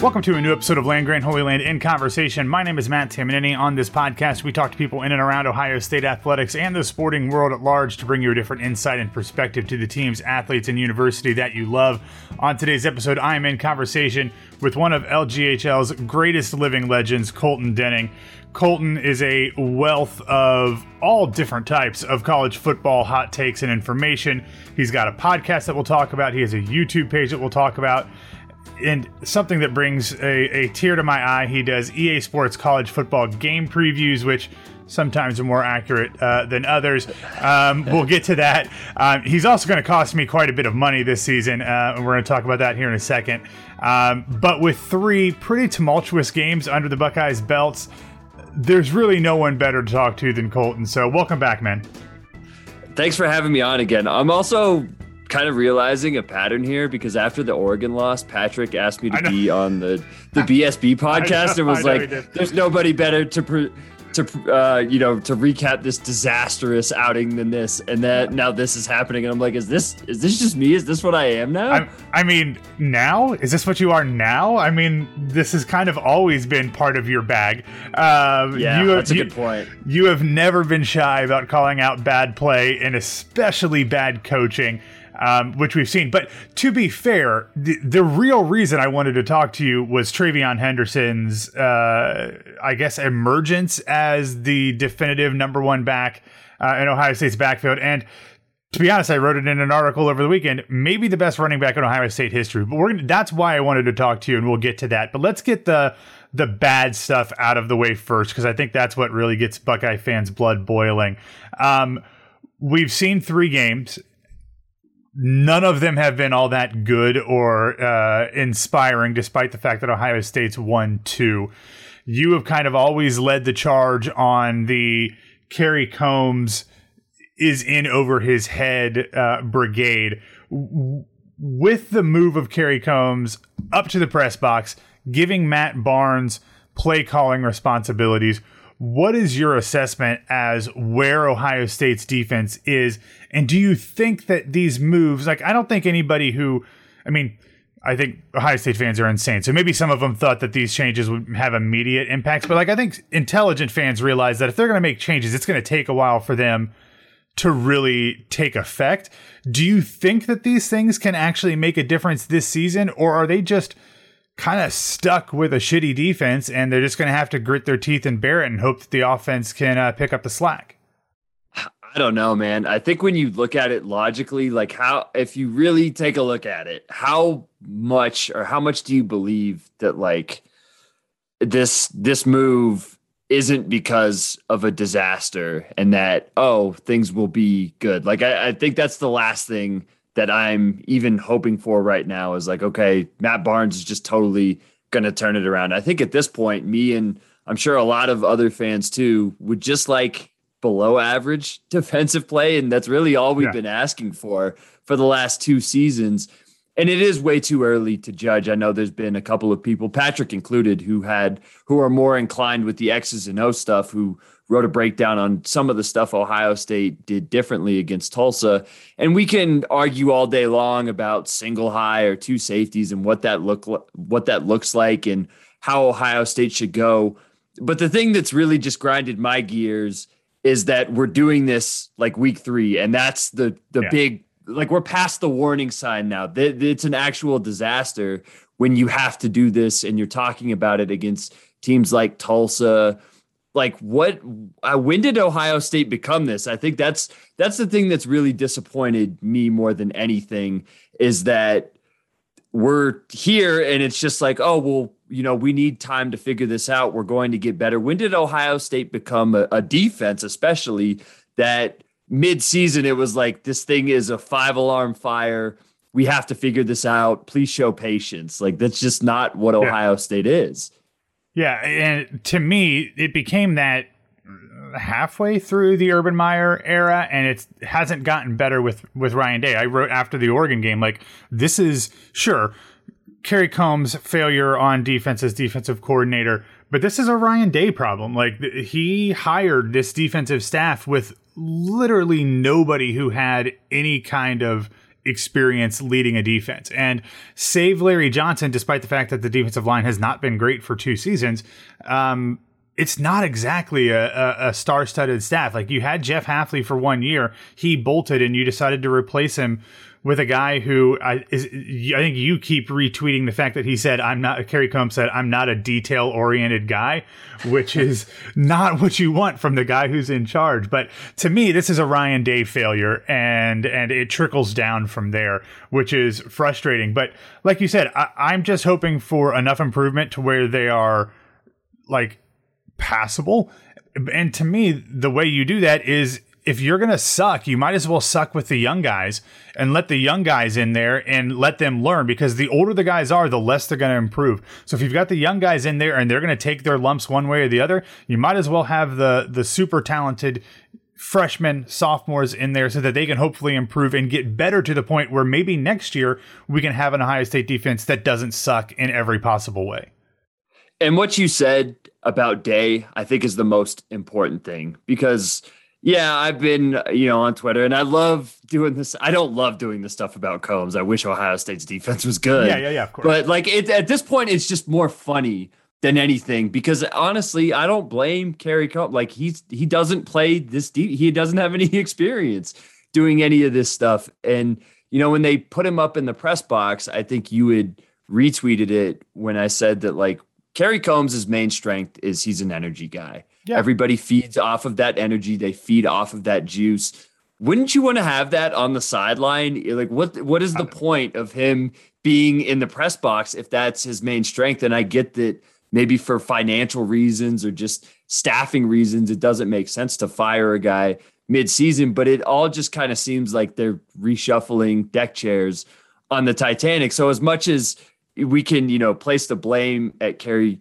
Welcome to a new episode of Land Grant Holy Land in Conversation. My name is Matt Tamanini. On this podcast, we talk to people in and around Ohio State athletics and the sporting world at large to bring you a different insight and perspective to the teams, athletes, and university that you love. On today's episode, I am in conversation with one of LGHL's greatest living legends, Colton Denning. Colton is a wealth of all different types of college football hot takes and information. He's got a podcast that we'll talk about. He has a YouTube page that we'll talk about and something that brings a, a tear to my eye, he does EA Sports college football game previews, which sometimes are more accurate uh, than others. Um, we'll get to that. Um, he's also going to cost me quite a bit of money this season, uh, and we're going to talk about that here in a second. Um, but with three pretty tumultuous games under the Buckeyes' belts, there's really no one better to talk to than Colton. So welcome back, man. Thanks for having me on again. I'm also kind of realizing a pattern here because after the Oregon loss, Patrick asked me to be on the the BSB podcast know, and was like, "There's nobody better to." Pre- to uh, you know to recap this disastrous outing than this. And that now this is happening and i'm like is this is this just me? Is this what i am now? I, I, mean now? Is this what you are now? I mean this has kind of always been part of your bag. Um, yeah you, that's a you, good point. you have never been shy about calling out bad play and especially bad coaching um, which we've seen. But to be fair, the, the, real reason I wanted to talk to you was TreVeyon Henderson's, uh, I guess, emergence as the definitive number one back uh, in Ohio State's backfield. And to be honest, I wrote it in an article over the weekend. Maybe the best running back in Ohio State history. But we're gonna, that's why I wanted to talk to you, and we'll get to that. But let's get the the bad stuff out of the way first, because I think that's what really gets Buckeye fans' blood boiling. Um, we've seen three games none of them have been all that good or uh, inspiring, despite the fact that Ohio State's won two. You have kind of always led the charge on the Kerry Coombs is in over his head uh, brigade. With the move of Kerry Coombs up to the press box, giving Matt Barnes play calling responsibilities what is your assessment as where Ohio State's defense is? And do you think that these moves, like, I don't think anybody who, I mean, I think Ohio State fans are insane. So maybe some of them thought that these changes would have immediate impacts. But, like, I think intelligent fans realize that if they're going to make changes, it's going to take a while for them to really take effect. Do you think that these things can actually make a difference this season? Or are they just kind of stuck with a shitty defense, and they're just going to have to grit their teeth and bear it and hope that the offense can uh, pick up the slack. I don't know, man. I think when you look at it logically, like how, if you really take a look at it, how much or how much do you believe that like this this move isn't because of a disaster and that oh things will be good? Like I, I think that's the last thing that I'm even hoping for right now is like, okay, Matt Barnes is just totally going to turn it around. I think at this point, me and I'm sure a lot of other fans too would just like below average defensive play. And that's really all we've yeah. been asking for for the last two seasons. And it is way too early to judge. I know there's been a couple of people, Patrick included, who had who are more inclined with the X's and O stuff, who wrote a breakdown on some of the stuff Ohio State did differently against Tulsa. And we can argue all day long about single high or two safeties and what that look what that looks like and how Ohio State should go but the thing that's really just grinded my gears is that we're doing this like week three, and that's the the yeah. big like we're past the warning sign now. It's an actual disaster when you have to do this and you're talking about it against teams like Tulsa. Like what? Uh, when did Ohio State become this? I think that's that's the thing that's really disappointed me more than anything is that we're here and it's just like, oh well, you know, we need time to figure this out. We're going to get better. When did Ohio State become a, a defense, especially that mid-season it was like this thing is a five alarm fire. We have to figure this out. Please show patience. Like that's just not what Ohio yeah. State is. Yeah, and to me, it became that halfway through the Urban Meyer era, and it hasn't gotten better with with Ryan Day. I wrote after the Oregon game, like this is sure Kerry Coombs' failure on defense as defensive coordinator, but this is a Ryan Day problem. Like he hired this defensive staff with literally nobody who had any kind of experience leading a defense. And save Larry Johnson, despite the fact that the defensive line has not been great for two seasons, um, it's not exactly a, a, a star-studded staff. Like you had Jeff Hafley for one year, he bolted, and you decided to replace him with a guy who I is I think you keep retweeting the fact that he said I'm not Kerry Coombs said I'm not a detail oriented guy, which is not what you want from the guy who's in charge. But to me, this is a Ryan Day failure, and and it trickles down from there, which is frustrating. But like you said, I, I'm just hoping for enough improvement to where they are like passable. And to me, the way you do that is if you're going to suck, you might as well suck with the young guys and let the young guys in there and let them learn because the older the guys are, the less they're going to improve. So if you've got the young guys in there and they're going to take their lumps one way or the other, you might as well have the the super talented freshmen, sophomores in there so that they can hopefully improve and get better to the point where maybe next year we can have an Ohio State defense that doesn't suck in every possible way. And what you said about Day, I think, is the most important thing because, yeah, I've been, uh, you know, on Twitter and I love doing this. I don't love doing this stuff about Coombs. I wish Ohio State's defense was good. Yeah, yeah, yeah, of course. But like it, at this point, it's just more funny than anything because honestly, I don't blame Kerry Coombs. Like he's he doesn't play this deep. He doesn't have any experience doing any of this stuff. And you know, when they put him up in the press box, I think you had retweeted it when I said that like Kerry Coombs' main strength is he's an energy guy. Yeah. Everybody feeds off of that energy. They feed off of that juice. Wouldn't you want to have that on the sideline? Like, what what is the uh, point of him being in the press box if that's his main strength? And I get that maybe for financial reasons or just staffing reasons, it doesn't make sense to fire a guy mid-season, but it all just kind of seems like they're reshuffling deck chairs on the Titanic. So as much as we can, you know, place the blame at Kerry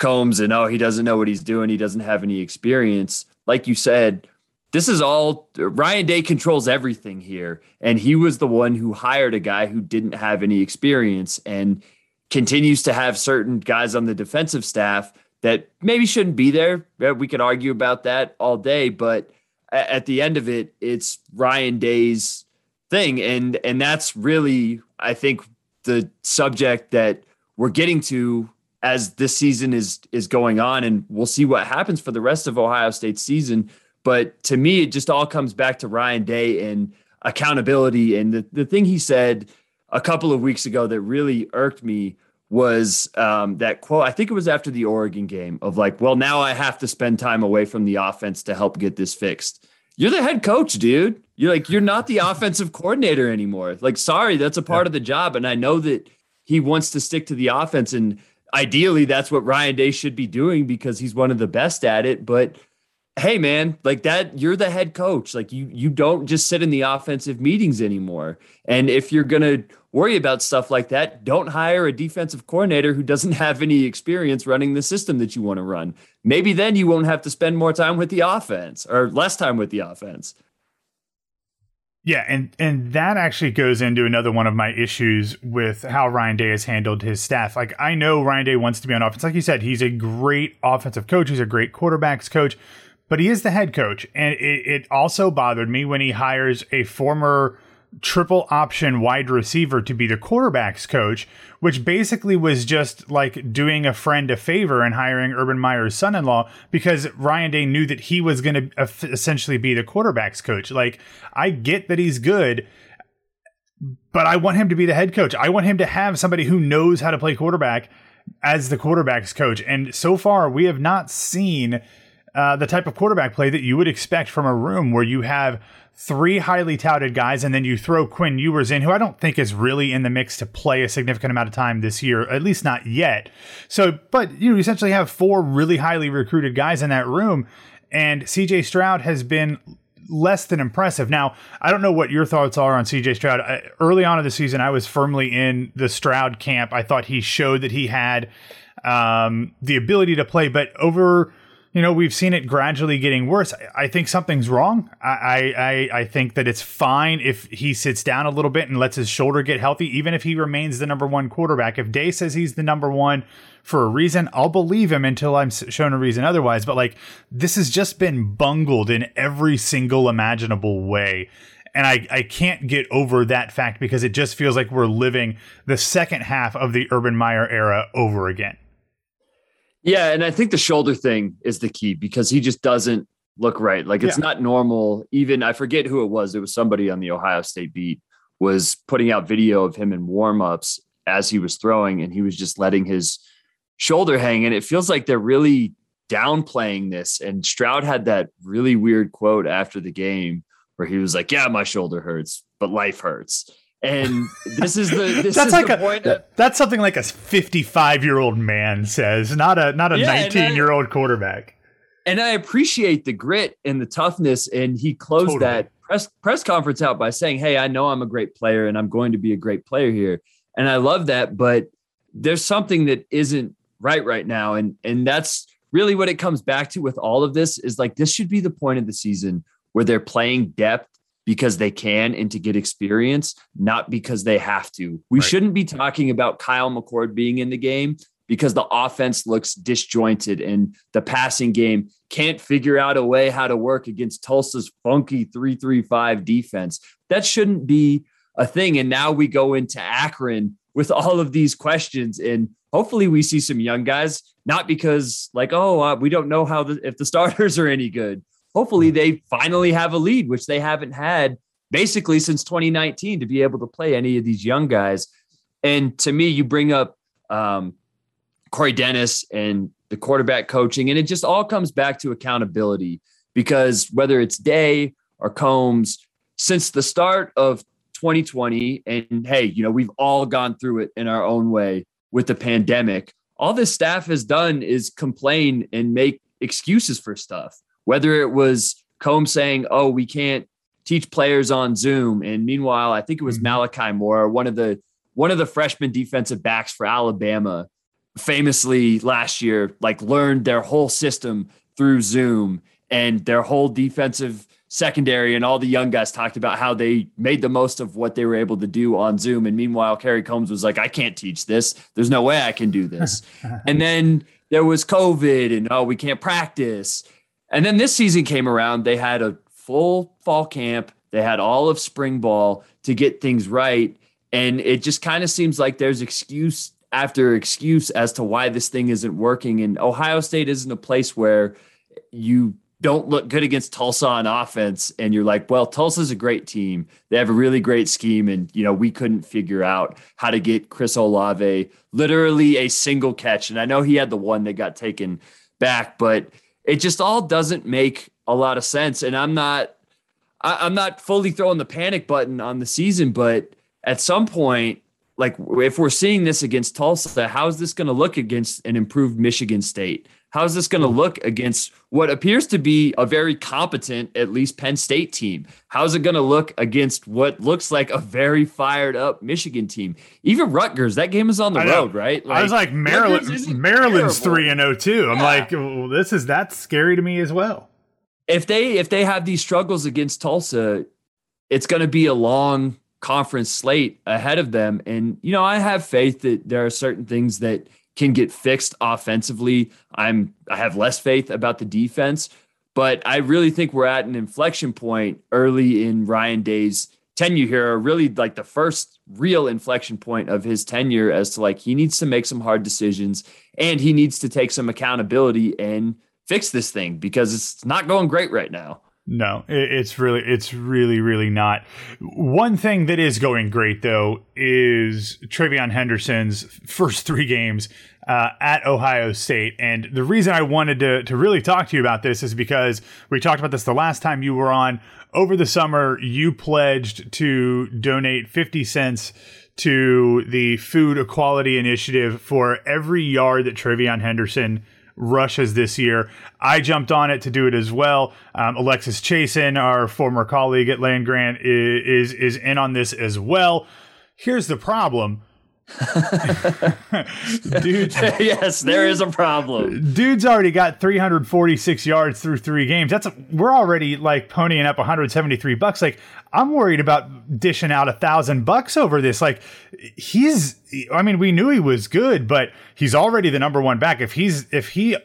Coombs and oh, he doesn't know what he's doing. He doesn't have any experience. Like you said, this is all Ryan Day controls everything here. And he was the one who hired a guy who didn't have any experience and continues to have certain guys on the defensive staff that maybe shouldn't be there. We could argue about that all day, but at the end of it, it's Ryan Day's thing. And and that's really, I think, the subject that we're getting to as this season is is going on and we'll see what happens for the rest of Ohio State's season but to me it just all comes back to Ryan Day and accountability and the, the thing he said a couple of weeks ago that really irked me was um, that quote I think it was after the Oregon game of like well now I have to spend time away from the offense to help get this fixed you're the head coach, dude. You're like, you're not the offensive coordinator anymore. Like, sorry, that's a part yeah. of the job. And I know that he wants to stick to the offense. And ideally, that's what Ryan Day should be doing because he's one of the best at it. But hey man like that you're the head coach. Like you you don't just sit in the offensive meetings anymore. And if you're to worry about stuff like that don't hire a defensive coordinator who doesn't have any experience running the system that you want to run. Maybe then you won't have to spend more time with the offense or less time with the offense yeah, and and that actually goes into another one of my issues with how Ryan Day has handled his staff. Like I know Ryan Day wants to be on offense. Like you said, he's a great offensive coach. He's a great quarterbacks coach but he is the head coach. And it, it also bothered me when he hires a former triple option wide receiver to be the quarterback's coach, which basically was just like doing a friend a favor and hiring Urban Meyer's son in law because Ryan Day knew that he was going to essentially be the quarterback's coach. Like, I get that he's good. But I want him to be the head coach. I want him to have somebody who knows how to play quarterback as the quarterback's coach. And so far, we have not seen uh, the type of quarterback play that you would expect from a room where you have three highly touted guys, and then you throw Quinn Ewers in, who I don't think is really in the mix to play a significant amount of time this year, at least not yet. So, but you essentially have four really highly recruited guys in that room, and CJ Stroud has been less than impressive. Now, I don't know what your thoughts are on CJ Stroud. I, early on in the season, I was firmly in the Stroud camp. I thought he showed that he had um, the ability to play, but over you know, we've seen it gradually getting worse. I, think something's wrong. I, I I think that it's fine if he sits down a little bit and lets his shoulder get healthy, even if he remains the number one quarterback. If Day says he's the number one for a reason, I'll believe him until I'm shown a reason otherwise. But like, this has just been bungled in every single imaginable way. And I, I can't get over that fact because it just feels like we're living the second half of the Urban Meyer era over again. Yeah, and I think the shoulder thing is the key because he just doesn't look right. Like it's yeah. not normal. Even I forget who it was. It was somebody on the Ohio State beat was putting out video of him in warmups as he was throwing, and he was just letting his shoulder hang. And it feels like they're really downplaying this. And Stroud had that really weird quote after the game where he was like, "Yeah, my shoulder hurts, but life hurts." And this is the this that's is like the a, point. Of, that's something like a 55 year old man says, not a not a yeah, 19 year old quarterback. And I appreciate the grit and the toughness. And he closed totally. that press press conference out by saying, "Hey, I know I'm a great player, and I'm going to be a great player here." And I love that, but there's something that isn't right right now, and and that's really what it comes back to with all of this is like this should be the point of the season where they're playing depth because they can and to get experience, not because they have to. We right. shouldn't be talking about Kyle McCord being in the game because the offense looks disjointed and the passing game can't figure out a way how to work against Tulsa's funky 335 defense. That shouldn't be a thing. And now we go into Akron with all of these questions and hopefully we see some young guys not because like oh uh, we don't know how the, if the starters are any good hopefully they finally have a lead, which they haven't had basically since 2019 to be able to play any of these young guys. And to me, you bring up um, Corey Dennis and the quarterback coaching, and it just all comes back to accountability because whether it's Day or Coombs, since the start of 2020, and hey, you know, we've all gone through it in our own way with the pandemic. All this staff has done is complain and make excuses for stuff whether it was Coombs saying, "Oh, we can't teach players on Zoom," and meanwhile, I think it was mm-hmm. Malachi Moore, one of the one of the freshman defensive backs for Alabama, famously last year, like learned their whole system through Zoom and their whole defensive secondary and all the young guys talked about how they made the most of what they were able to do on Zoom. And meanwhile, Kerry Coombs was like, I can't teach this. There's no way I can do this. and then there was COVID and oh, we can't practice. And then this season came around, they had a full fall camp, they had all of spring ball to get things right. And it just kind of seems like there's excuse after excuse as to why this thing isn't working. And Ohio State isn't a place where you don't look good against Tulsa on offense and you're like, well, Tulsa's a great team. They have a really great scheme and you know, we couldn't figure out how to get Chris Olave literally a single catch and I know he had the one that got taken back, but it just all doesn't make a lot of sense. And I'm not, I, am not fully throwing the panic button on the season, but at some point, like if we're seeing this against Tulsa, how is this going to look against an improved Michigan State? How is this going to look against what appears to be a very competent, at least Penn State team? How is it going to look against what looks like a very fired up Michigan team? Even Rutgers, that game is on the road, right? Like, I was like, Maryland, Maryland's three and zero oh too. I'm yeah. like, well, this is that's scary to me as well. If they if they have these struggles against Tulsa, it's going to be a long conference slate ahead of them, and you know I have faith that there are certain things that can get fixed offensively. I'm I have less faith about the defense, but I really think we're at an inflection point early in Ryan Day's tenure here, really like the first real inflection point of his tenure as to like he needs to make some hard decisions and he needs to take some accountability and fix this thing because it's not going great right now. No, it's really, it's really, really not. One thing that is going great though is TreVeyon Henderson's first three games uh, at Ohio State. And the reason I wanted to to really talk to you about this is because we talked about this the last time you were on. Over the summer, you pledged to donate fifty cents to the Food Equality Initiative for every yard that TreVeyon Henderson rushes this year. I jumped on it to do it as well. Um, Alexis Chassen, our former colleague at Land Grant, is is in on this as well. Here's the problem. Dude. Yes there is a problem. Dude's already got 346 yards through three games. That's a, we're already like ponying up 173 bucks. Like i'm worried about dishing out a thousand bucks over this. Like he's i mean we knew he was good but he's already the number one back. If he's if he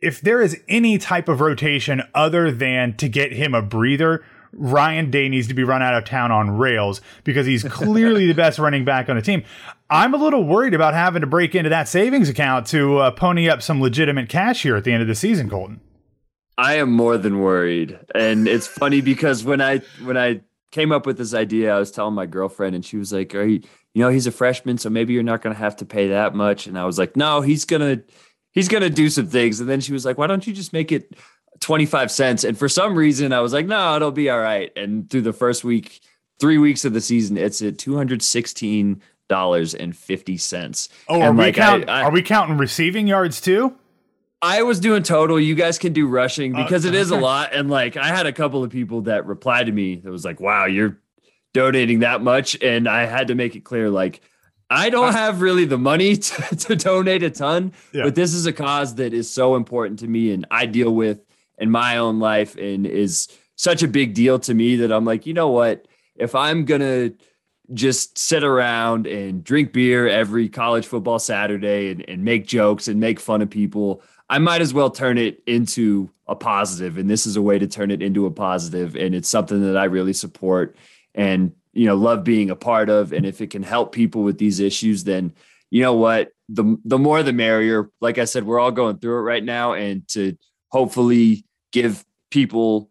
if there is any type of rotation other than to get him a breather Ryan Day needs to be run out of town on rails because he's clearly the best running back on the team. I'm a little worried about having to break into that savings account to uh, pony up some legitimate cash here at the end of the season, Colton. I am more than worried, and it's funny because when I when I came up with this idea, I was telling my girlfriend, and she was like, "Are you, you know, he's a freshman, so maybe you're not going to have to pay that much." And I was like, "No, he's gonna." He's gonna do some things, and then she was like, "Why don't you just make it 25 cents. And for some reason, I was like, no, it'll be all right. And through the first week, three weeks of the season, it's at $216.50. cents. Oh, are, and we count, I, I, are we counting receiving yards too? I was doing total. You guys can do rushing uh, because uh, it is a lot. And like, I had a couple of people that replied to me that was like, wow, you're donating that much. And I had to make it clear, like, I don't have really the money to, to donate a ton, yeah. but this is a cause that is so important to me and I deal with in my own life and is such a big deal to me that I'm like, you know what? If I'm going to just sit around and drink beer every college football Saturday and, and make jokes and make fun of people, I might as well turn it into a positive. And this is a way to turn it into a positive. And it's something that I really support and, you know, love being a part of. And if it can help people with these issues, then you know what? The the more the merrier. Like I said, we're all going through it right now. And to hopefully give people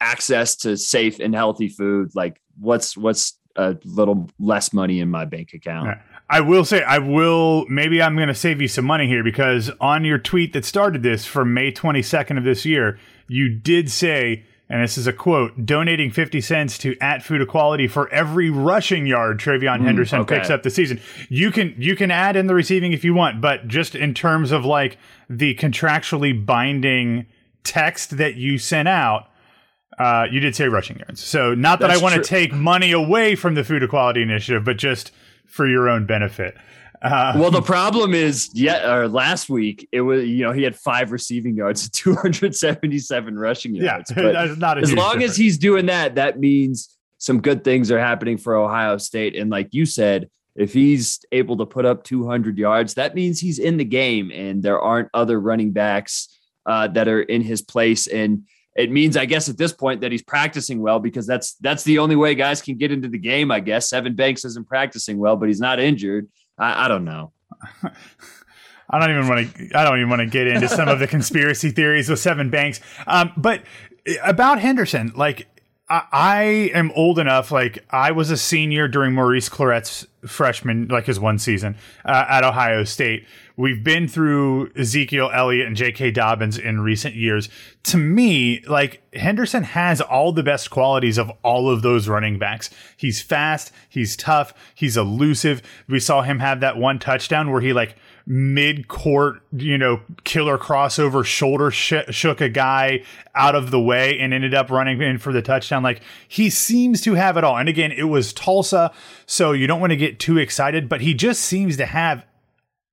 access to safe and healthy food like what's what's a little less money in my bank account I will say, I will. Maybe I'm going to save you some money here because on your tweet that started this from May 22nd of this year, you did say, and this is a quote, donating 50 cents to at food equality for every rushing yard TreVeyon mm, Henderson okay. picks up the season. You can you can add in the receiving if you want, but just in terms of like the contractually binding text that you sent out, uh, you did say rushing yards. So not that That's I want to take money away from the Food Equality Initiative, but just for your own benefit. Uh, well, the problem is, yeah, or last week it was you know he had five receiving yards, two hundred seventy-seven rushing yards. Yeah, but not as long difference. as he's doing that, that means some good things are happening for Ohio State. And like you said, if he's able to put up two hundred yards, that means he's in the game, and there aren't other running backs uh, that are in his place. And it means, I guess, at this point that he's practicing well because that's that's the only way guys can get into the game. I guess Seven Banks isn't practicing well, but he's not injured. I, I don't know. I don't even want to. I don't even want to get into some of the conspiracy theories with Seven Banks. Um, but about Henderson, like I, am old enough. Like I was a senior during Maurice Clarett's freshman, like his one season uh, at Ohio State. We've been through Ezekiel Elliott and J.K. Dobbins in recent years. To me, like Henderson has all the best qualities of all of those running backs. He's fast, he's tough, he's elusive. We saw him have that one touchdown where he like mid court, you know, killer crossover shoulder sh- shook a guy out of the way and ended up running in for the touchdown. Like he seems to have it all. And again, it was Tulsa, so you don't want to get too excited, but he just seems to have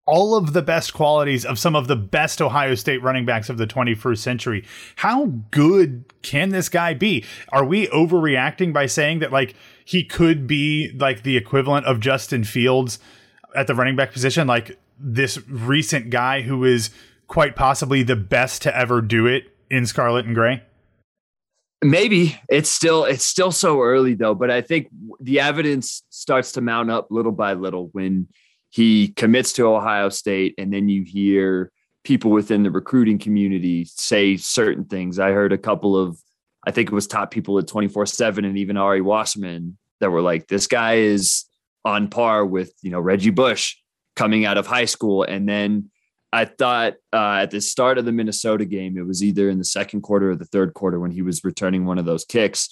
all of the best qualities of some of the best Ohio State running backs of the 21st century. How good can this guy be? Are we overreacting by saying that like he could be like the equivalent of Justin Fields at the running back position? Like this recent guy who is quite possibly the best to ever do it in scarlet and gray? Maybe it's still it's still so early though, but I think the evidence starts to mount up little by little when he commits to Ohio State, and then you hear people within the recruiting community say certain things. I heard a couple of, I think it was top people at 24 7 and even Ari Wasserman that were like, this guy is on par with, you know, Reggie Bush coming out of high school. And then I thought uh, at the start of the Minnesota game, it was either in the second quarter or the third quarter when he was returning one of those kicks.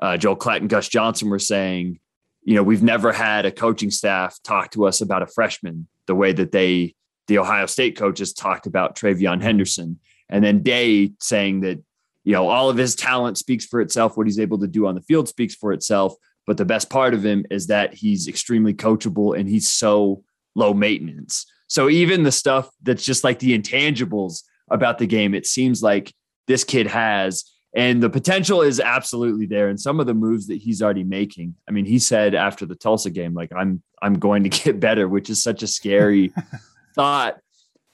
Uh, Joel Klatt and Gus Johnson were saying, you know, we've never had a coaching staff talk to us about a freshman the way that they the Ohio State coaches talked about TreVeyon mm-hmm. Henderson. And then Day saying that, you know, all of his talent speaks for itself. What he's able to do on the field speaks for itself. But the best part of him is that he's extremely coachable and he's so low maintenance. So even the stuff that's just like the intangibles about the game, it seems like this kid has. And the potential is absolutely there. And some of the moves that he's already making. I mean, he said after the Tulsa game, like, I'm I'm going to get better, which is such a scary thought,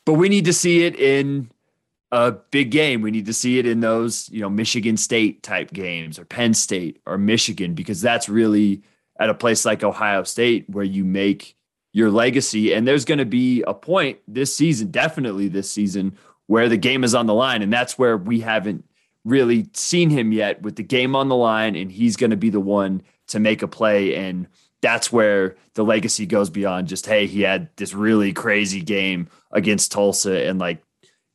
but we need to see it in a big game. We need to see it in those, you know, Michigan State type games or Penn State or Michigan, because that's really at a place like Ohio State where you make your legacy. And there's going to be a point this season, definitely this season, where the game is on the line. And that's where we haven't really seen him yet with the game on the line. And he's going to be the one to make a play and that's where the legacy goes beyond just hey he had this really crazy game against Tulsa and like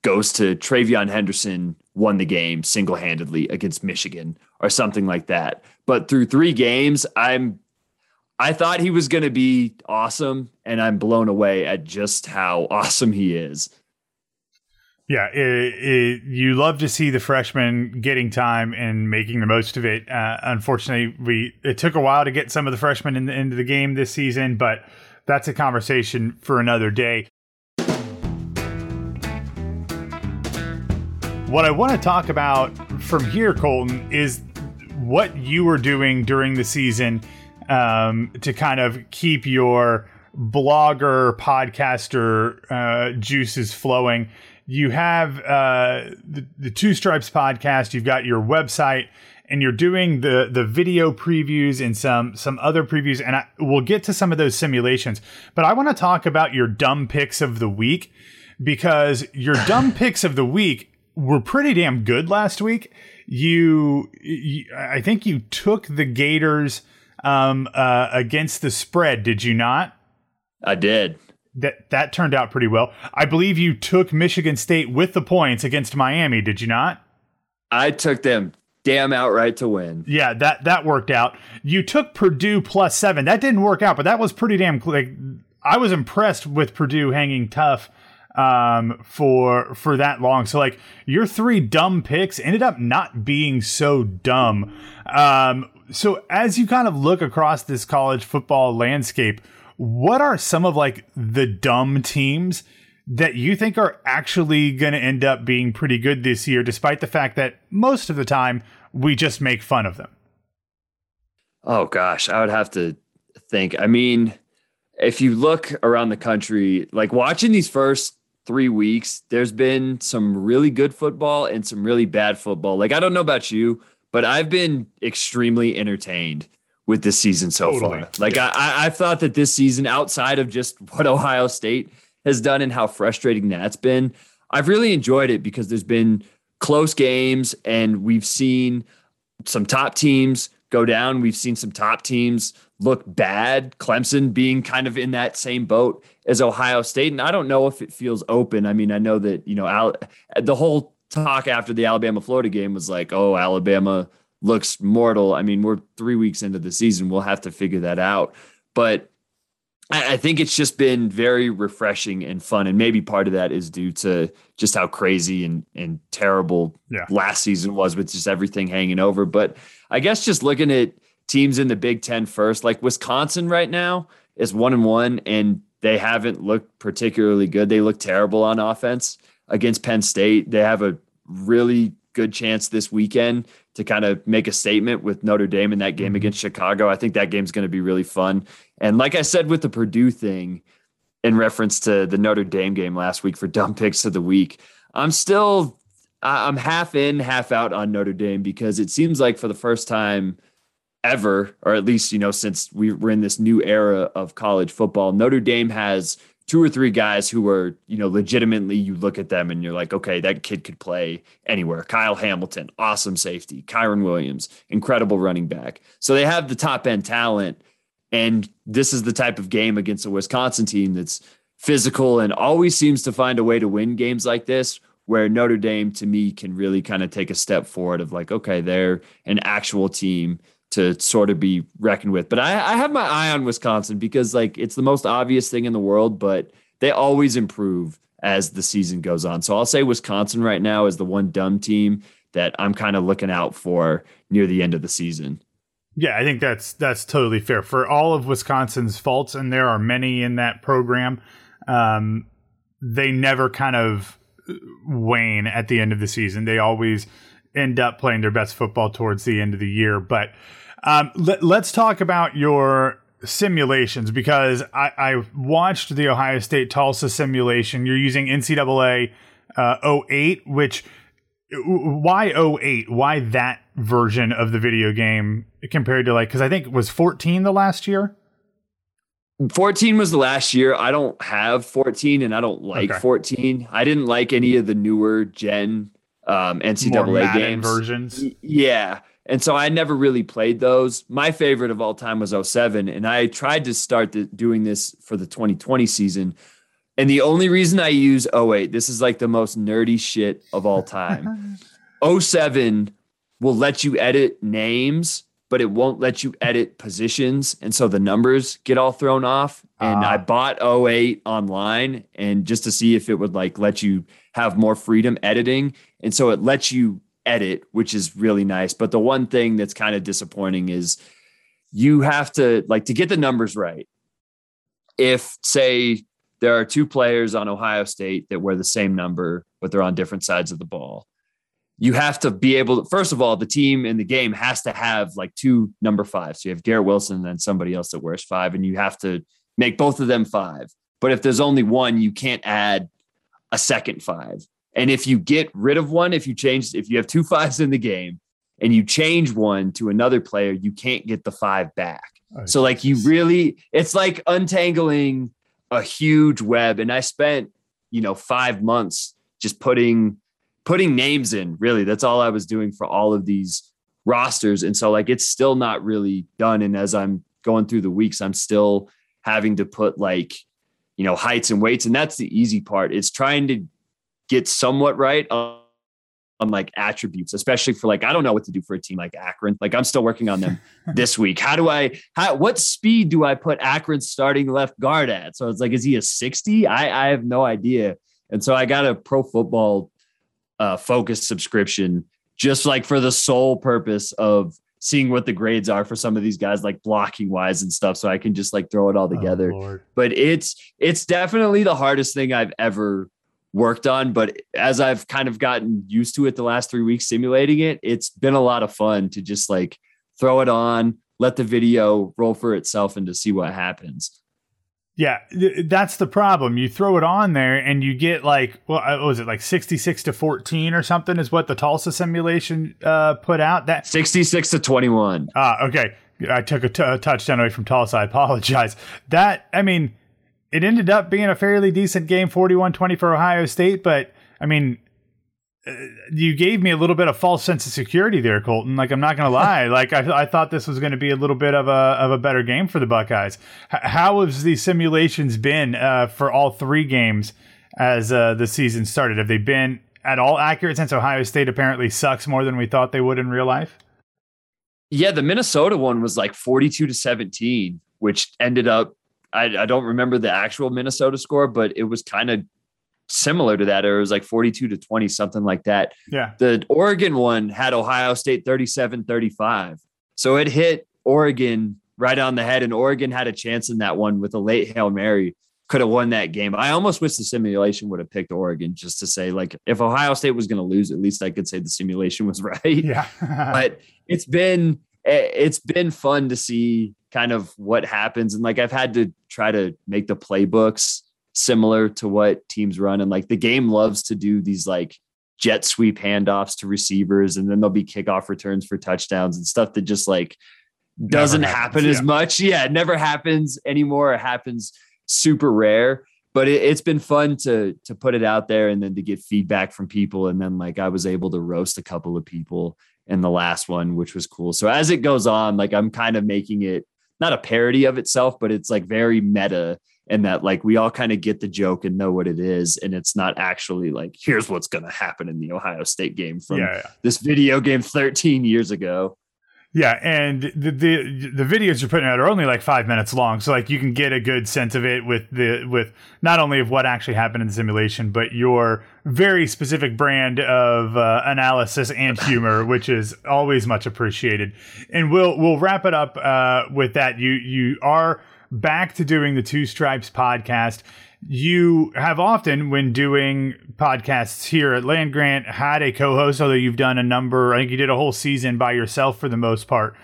goes to TreVeyon Henderson won the game single-handedly against Michigan or something like that. But through 3 games I'm I thought he was going to be awesome and I'm blown away at just how awesome he is. Yeah, it, it, you love to see the freshmen getting time and making the most of it. Uh, unfortunately, we it took a while to get some of the freshmen in the, into the game this season, but that's a conversation for another day. What I want to talk about from here, Colton, is what you were doing during the season um, to kind of keep your blogger, podcaster uh, juices flowing you have uh, the, the Two Stripes podcast. You've got your website, and you're doing the the video previews and some some other previews. And I, we'll get to some of those simulations. But I want to talk about your dumb picks of the week because your dumb picks of the week were pretty damn good last week. You, you I think you took the Gators um, uh, against the spread. Did you not? I did that that turned out pretty well. I believe you took Michigan State with the points against Miami, did you not? I took them damn outright to win. Yeah, that that worked out. You took Purdue plus 7. That didn't work out, but that was pretty damn like I was impressed with Purdue hanging tough um for for that long. So like your three dumb picks ended up not being so dumb. Um so as you kind of look across this college football landscape, what are some of like the dumb teams that you think are actually going to end up being pretty good this year, despite the fact that most of the time we just make fun of them? Oh gosh, I would have to think. I mean, if you look around the country, like watching these first three weeks, there's been some really good football and some really bad football. Like, I don't know about you, but I've been extremely entertained with this season so totally. far. Like yeah. I, I thought that this season, outside of just what Ohio State has done and how frustrating that's been, I've really enjoyed it because there's been close games and we've seen some top teams go down. We've seen some top teams look bad. Clemson being kind of in that same boat as Ohio State. And I don't know if it feels open. I mean, I know that, you know, Al- the whole talk after the Alabama Florida game was like, oh, Alabama looks mortal. I mean, we're three weeks into the season. We'll have to figure that out. But I, I think it's just been very refreshing and fun. And maybe part of that is due to just how crazy and, and terrible yeah. last season was with just everything hanging over. But I guess just looking at teams in the Big Ten first, like Wisconsin right now is one and one, and they haven't looked particularly good. They look terrible on offense against Penn State. They have a really good chance this weekend to kind of make a statement with Notre Dame in that game mm-hmm. against Chicago. I think that game's going to be really fun. And like I said with the Purdue thing, in reference to the Notre Dame game last week for dumb picks of the week, I'm still I'm half in, half out on Notre Dame because it seems like for the first time ever, or at least, you know, since we were in this new era of college football, Notre Dame has two or three guys who are, you know, legitimately you look at them and you're like, okay, that kid could play anywhere. Kyle Hamilton, awesome safety. Kyren Williams, incredible running back. So they have the top end talent. And this is the type of game against a Wisconsin team that's physical and always seems to find a way to win games like this where Notre Dame to me can really kind of take a step forward of like, okay, they're an actual team to sort of be reckoned with. But I, I have my eye on Wisconsin because like it's the most obvious thing in the world, but they always improve as the season goes on. So I'll say Wisconsin right now is the one dumb team that I'm kind of looking out for near the end of the season. Yeah, I think that's that's totally fair for all of Wisconsin's faults, and there are many in that program. Um, they never kind of wane at the end of the season. They always end up playing their best football towards the end of the year. But um, let, us talk about your simulations because I, I, watched the Ohio State Tulsa simulation. You're using NCAA uh, 08, which why 08? Why that version of the video game compared to like, because I think it was 14 the last year? 14 was the last year. I don't have 14 and I don't like okay. 14. I didn't like any of the newer gen um, NCAA games versions. Yeah. And so I never really played those. My favorite of all time was 07. And I tried to start the, doing this for the 2020 season. And the only reason I use 08, this is like the most nerdy shit of all time. 07 will let you edit names but it won't let you edit positions. And so the numbers get all thrown off. And uh, I bought 08 online and just to see if it would like let you have more freedom editing. And so it lets you edit, which is really nice. But the one thing that's kind of disappointing is you have to like to get the numbers right. If say there are two players on Ohio State that wear the same number, but they're on different sides of the ball you have to be able to, first of all, the team in the game has to have like two number fives. So you have Garrett Wilson and then somebody else that wears five, and you have to make both of them five. But if there's only one, you can't add a second five. And if you get rid of one, if you change, if you have two fives in the game and you change one to another player, you can't get the five back. Oh, so, like, you really, it's like untangling a huge web. And I spent, you know, five months just putting putting names in really. That's all i was doing for all of these rosters. And so like it's still not really done. And as i'm going through the weeks i'm still having to put like you know heights and weights. And that's the easy part. It's trying to get somewhat right on, on like attributes especially for like i don't know what to do for a team like akron. Like i'm still working on them this week. How do i how what speed do i put akron's starting left guard at? So it's like is he a 60 i i have no idea. And so i got a pro football uh, focused subscription just like for the sole purpose of seeing what the grades are for some of these guys like blocking wise and stuff so i can just like throw it all oh, together. Oh, but it's it's definitely the hardest thing i've ever worked on but as i've kind of gotten used to it the last three weeks simulating it it's been a lot of fun to just like throw it on let the video roll for itself and to see what happens yeah, that's the problem. You throw it on there and you get like, well, uh, what was it like 66 to 14 or something is what the Tulsa simulation uh, put out? That 66 to 21. Ah, okay. I took a, t- a touchdown away from Tulsa. I apologize. That, I mean, it ended up being a fairly decent game, 41 20 for Ohio State, but I mean, you gave me a little bit of false sense of security there, Colton. Like I'm not gonna lie, like I, I thought this was going to be a little bit of a of a better game for the Buckeyes. H- how has the simulations been uh, for all three games as uh, the season started? Have they been at all accurate since Ohio State apparently sucks more than we thought they would in real life? Yeah, the Minnesota one was like 42 to 17, which ended up I, I don't remember the actual Minnesota score, but it was kind of similar to that, or it was like 42 to 20, something like that. Yeah. The Oregon one had Ohio State 37 35. So it hit Oregon right on the head, and Oregon had a chance in that one with a late Hail Mary. Could have won that game. I almost wish the simulation would have picked Oregon just to say, like, if Ohio State was going to lose, at least I could say the simulation was right. Yeah. but it's been it's been fun to see kind of what happens, and like I've had to try to make the playbooks similar to what teams run. And like the game loves to do these like jet sweep handoffs to receivers, and then there'll be kickoff returns for touchdowns and stuff that just like doesn't happen as yeah. much. Yeah, it never happens anymore. It happens super rare. But it, it's been fun to to put it out there and then to get feedback from people. And then like I was able to roast a couple of people in the last one, which was cool. So as it goes on, like I'm kind of making it not a parody of itself, but it's like very meta and that like we all kind of get the joke and know what it is and it's not actually like here's what's going to happen in the ohio state game from yeah, yeah. this video game 13 years ago yeah, and the, the the videos you're putting out are only like five minutes long, so like you can get a good sense of it with the with not only of what actually happened in the simulation, but your very specific brand of uh, analysis and humor, which is always much appreciated. And we'll we'll wrap it up uh, with that. You you are back to doing the Two Stripes podcast you have often, when doing podcasts here at Land Grant, had a co host, although you've done a number, I think you did a whole season by yourself for the most part.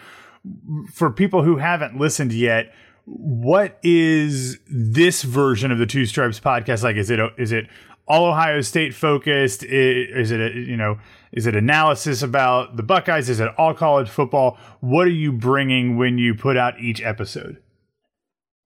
For people who haven't listened yet, what is this version of the Two Stripes podcast like? Is it is it all Ohio State focused? Is it a, you know is it analysis about the Buckeyes? Is it all college football? What are you bringing when you put out each episode?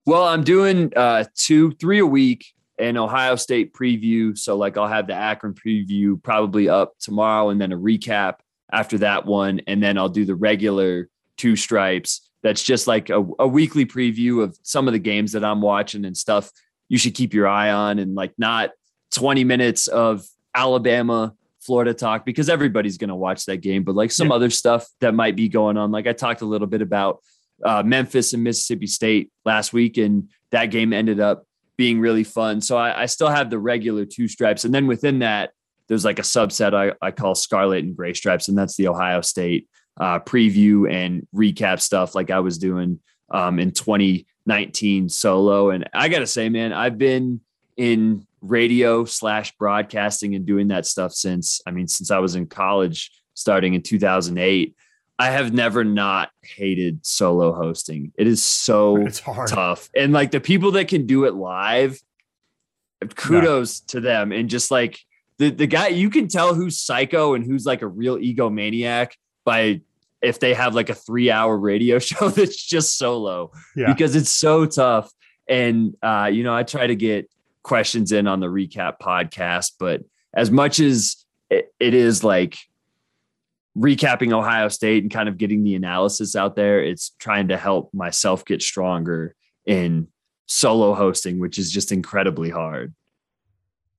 Well, I'm doing uh, two, three a week and Ohio State preview. So, like, I'll have the Akron preview probably up tomorrow and then a recap after that one. And then I'll do the regular two stripes. That's just like a, a weekly preview of some of the games that I'm watching and stuff you should keep your eye on and like not 20 minutes of Alabama Florida talk because everybody's going to watch that game, but like some yeah. other stuff that might be going on. Like I talked a little bit about uh, Memphis and Mississippi State last week, and that game ended up being really fun. So I, I, still have the regular two stripes, and then within that, there's like a subset I, I call Scarlet and Gray stripes, and that's the Ohio State uh, preview and recap stuff, like I was doing um, in 2019 solo. And I gotta say, man, I've been in radio slash broadcasting and doing that stuff since I mean since I was in college, starting in 2008. I have never not hated solo hosting. It is so tough. And like the people that can do it live, kudos yeah. to them. And just like the, the guy, you can tell who's psycho and who's like a real egomaniac by if they have like a three hour radio show that's just solo yeah. because it's so tough. And, uh, you know, I try to get questions in on the recap podcast, but as much as it, it is like, recapping Ohio State and kind of getting the analysis out there. It's trying to help myself get stronger in solo hosting, which is just incredibly hard.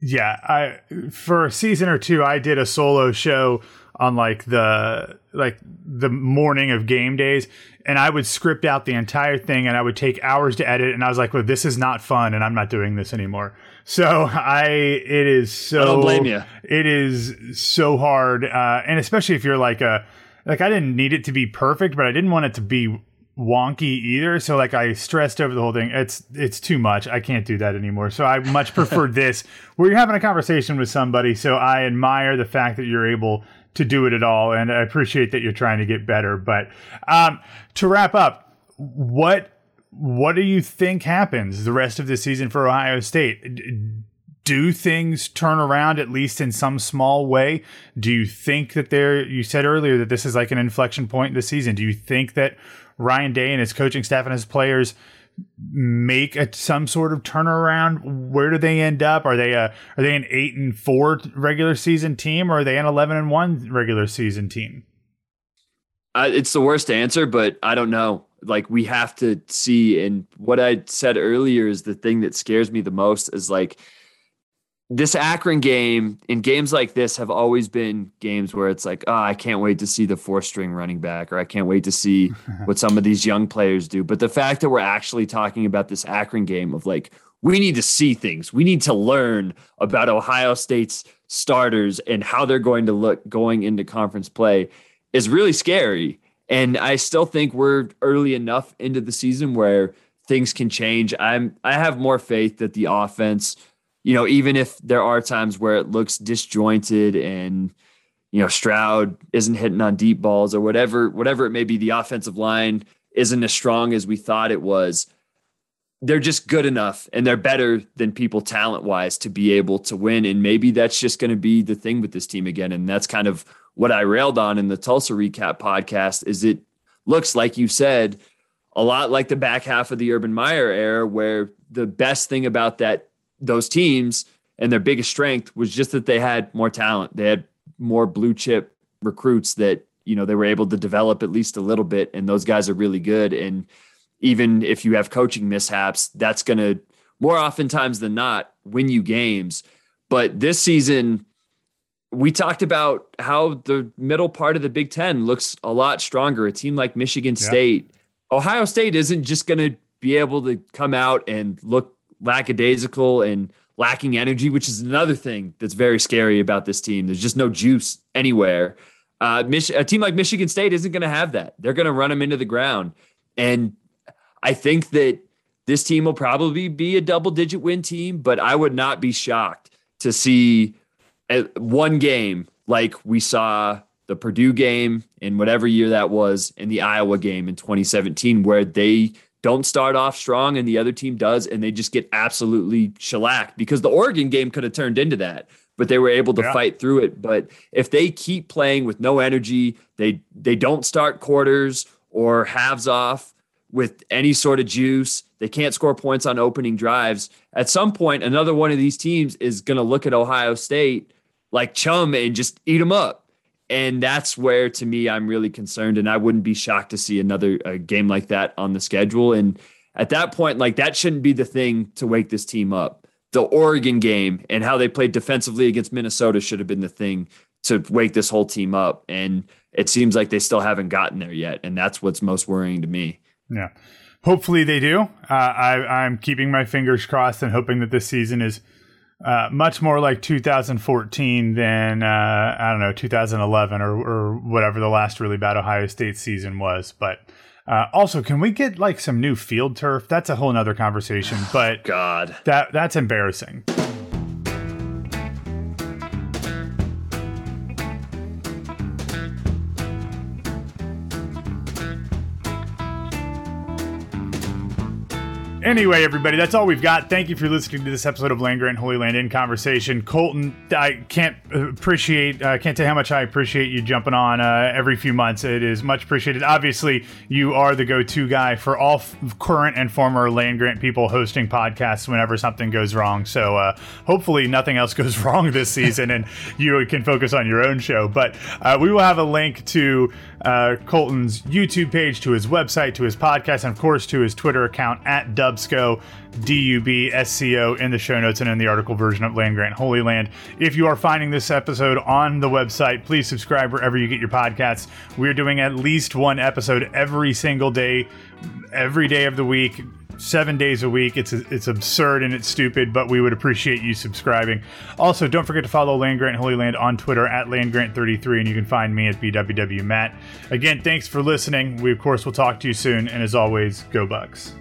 Yeah, I for a season or two I did a solo show on like the like the morning of game days and I would script out the entire thing and I would take hours to edit and I was like, well, this is not fun and I'm not doing this anymore. So I, it is so. I don't blame you. It is so hard, uh, and especially if you're like a, like I didn't need it to be perfect, but I didn't want it to be wonky either. So like I stressed over the whole thing. It's it's too much. I can't do that anymore. So I much prefer this where you're having a conversation with somebody. So I admire the fact that you're able to do it at all, and I appreciate that you're trying to get better. But um, to wrap up, what what do you think happens the rest of the season for Ohio State? Do things turn around at least in some small way? Do you think that there, you said earlier that this is like an inflection point in the season. Do you think that Ryan Day and his coaching staff and his players make a, some sort of turnaround? Where do they end up? Are they a, are they an eight and four regular season team or are they an 11 and one regular season team? It's the worst answer, but I don't know like we have to see and what i said earlier is the thing that scares me the most is like this akron game in games like this have always been games where it's like oh i can't wait to see the four string running back or i can't wait to see what some of these young players do. But the fact that we're actually talking about this akron game of like we need to see things. We need to learn about ohio state's starters and how they're going to look going into conference play is really scary. And I still think we're early enough into the season where things can change. I'm I have more faith that the offense, you know, even if there are times where it looks disjointed and you know Stroud isn't hitting on deep balls or whatever whatever it may be, the offensive line isn't as strong as we thought it was. they're just good enough and they're better than people talent wise to be able to win. And maybe that's just going to be the thing with this team again. And that's kind of what I railed on in the Tulsa recap podcast is it looks like you said a lot like the back half of the Urban Meyer era, where the best thing about that those teams and their biggest strength was just that they had more talent. They had more blue chip recruits that you know they were able to develop at least a little bit, and those guys are really good. And even if you have coaching mishaps, that's going to more oftentimes than not win you games. But this season, we talked about how the middle part of the Big Ten looks a lot stronger. A team like Michigan State, yeah. Ohio State isn't just going to be able to come out and look lackadaisical and lacking energy, which is another thing that's very scary about this team. There's just no juice anywhere. Uh, Mich- a team like Michigan State isn't going to have that. They're going to run them into the ground. And I think that this team will probably be a double digit win team, but I would not be shocked to see one game like we saw the Purdue game in whatever year that was, and the Iowa game in 2017, where they don't start off strong and the other team does, and they just get absolutely shellacked because the Oregon game could have turned into that, but they were able to yeah. fight through it. But if they keep playing with no energy, they they don't start quarters or halves off with any sort of juice. They can't score points on opening drives. At some point, another one of these teams is going to look at Ohio State like chum and just eat them up. And that's where, to me, I'm really concerned. And I wouldn't be shocked to see another game like that on the schedule. And at that point, like that shouldn't be the thing to wake this team up. The Oregon game and how they played defensively against Minnesota should have been the thing to wake this whole team up. And it seems like they still haven't gotten there yet. And that's what's most worrying to me. Yeah. Hopefully they do. Uh, I, I'm keeping my fingers crossed and hoping that this season is uh, much more like 2014 than uh, I don't know 2011 or, or whatever the last really bad Ohio State season was. But uh, also, can we get like some new field turf? That's a whole nother conversation. But God, that that's embarrassing. Anyway, everybody, that's all we've got. Thank you for listening to this episode of Land Grant Holy Land in Conversation. Colton, I can't appreciate, uh, can't tell how much I appreciate you jumping on uh, every few months. It is much appreciated. Obviously, you are the go-to guy for all f- current and former Land Grant people hosting podcasts whenever something goes wrong. So uh, hopefully, nothing else goes wrong this season, and you can focus on your own show. But uh, we will have a link to uh, Colton's YouTube page, to his website, to his podcast, and of course to his Twitter account at Dubsco, D U B S C O, in the show notes and in the article version of Land Grant Holy Land. If you are finding this episode on the website, please subscribe wherever you get your podcasts. We're doing at least one episode every single day, every day of the week seven days a week. It's it's absurd and it's stupid, but we would appreciate you subscribing. Also, don't forget to follow Land Grant Holy Land on Twitter at LandGrant33, and you can find me at BWW Matt. Again, thanks for listening. We of course will talk to you soon, and as always, go Bucks.